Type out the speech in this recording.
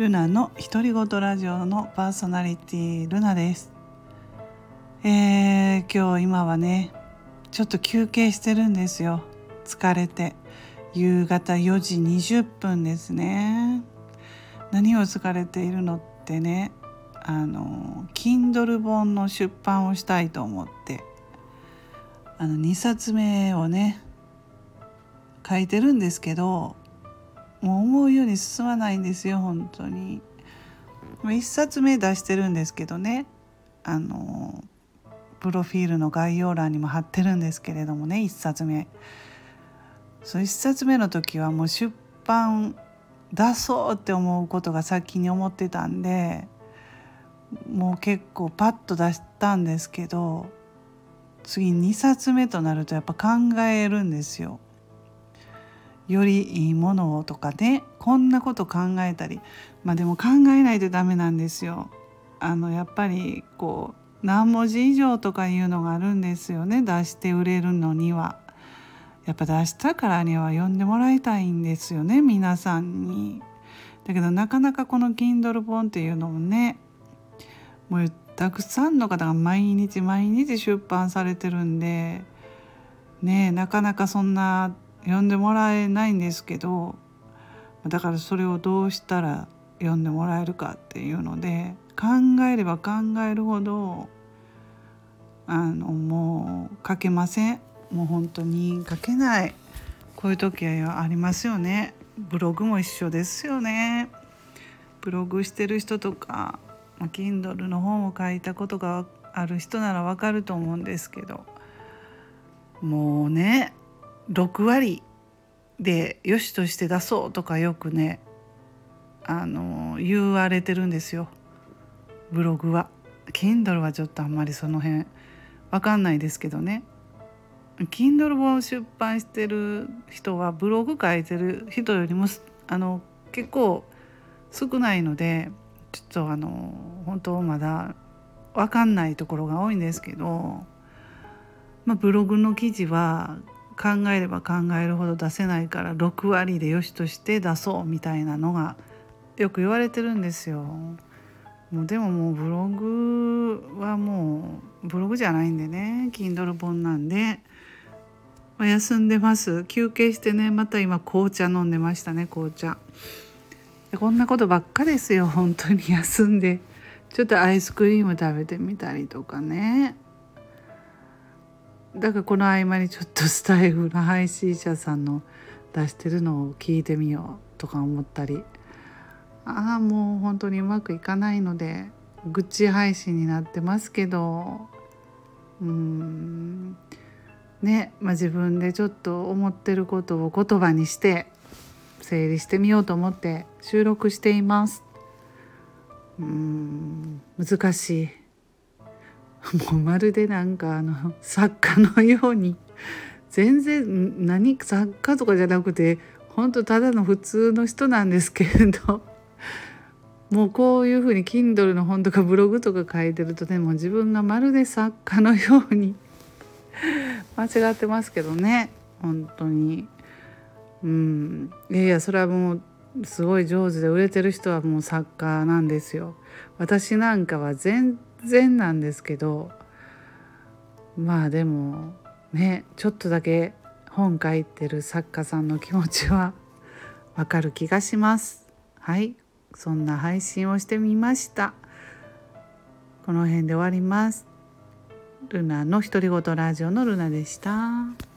ルナの独り言ラジオのパーソナリティルナです。えー、今日今はねちょっと休憩してるんですよ。疲れて。夕方4時20分ですね。何を疲れているのってねあの Kindle 本の出版をしたいと思って。あの2冊目をね書いてるんですけどもう思うように進まないんですよ本当に。1冊目出してるんですけどねあのプロフィールの概要欄にも貼ってるんですけれどもね1冊目そう1冊目の時はもう出版出そうって思うことが先に思ってたんでもう結構パッと出したんですけど次2冊目となるとやっぱ考えるんですよ。よりいいものをとかねこんなこと考えたりまあでも考えないとダメなんですよ。あのやっぱりこう何文字以上とかいうのがあるんですよね出して売れるのには。やっぱ出したからには読んでもらいたいんですよね皆さんに。だけどなかなかこの Kindle 本っていうのもねもうたくさんの方が毎日毎日出版されてるんでねなかなかそんな読んでもらえないんですけどだからそれをどうしたら読んでもらえるかっていうので考えれば考えるほどあのもう書けません。もう本当に書けない。こういう時はありますよね。ブログも一緒ですよね。ブログしてる人とか Kindle の本を書いたことがある人ならわかると思うんですけどもうね6割でよしとして出そうとかよくねあの言われてるんですよブログは。Kindle はちょっとあんまりその辺わかんないですけどね Kindle 本出版してる人はブログ書いてる人よりもあの結構少ないのでちょっとあの本当まだ分かんないところが多いんですけど、まあ、ブログの記事は考えれば考えるほど出せないから6割でよしとして出そうみたいなのがよく言われてるんですよ。もうでももうブログはもうブログじゃないんでね Kindle 本なんで、ま、休んでます。休憩してねまた今紅茶飲んでましたね紅茶。こんなことばっかですよ本当に。休んでちょっとアイスクリーム食べてみたりとかね。だからこの合間にちょっとスタイフの配信者さんの出してるのを聞いてみようとか思ったり。ああもう本当にうまくいかないので愚痴配信になってますけど。うん。ね、まあ、自分でちょっと思ってることを言葉にして整理してみようと思って収録しています。うん。難しい。もうまるでなんかあの作家のように全然何作家とかじゃなくて本当ただの普通の人なんですけれどもうこういうふうに Kindle の本とかブログとか書いてるとねもう自分がまるで作家のように間違ってますけどね本当に。うん。いやいやそれはもうすごい上手で売れてる人はもう作家なんですよ。私なんかは全然なんですけどまあでもねちょっとだけ本書いてる作家さんの気持ちは わかる気がします。はい。そんな配信をしてみました。この辺で終わります。ルナの独り言ラジオのルナでした。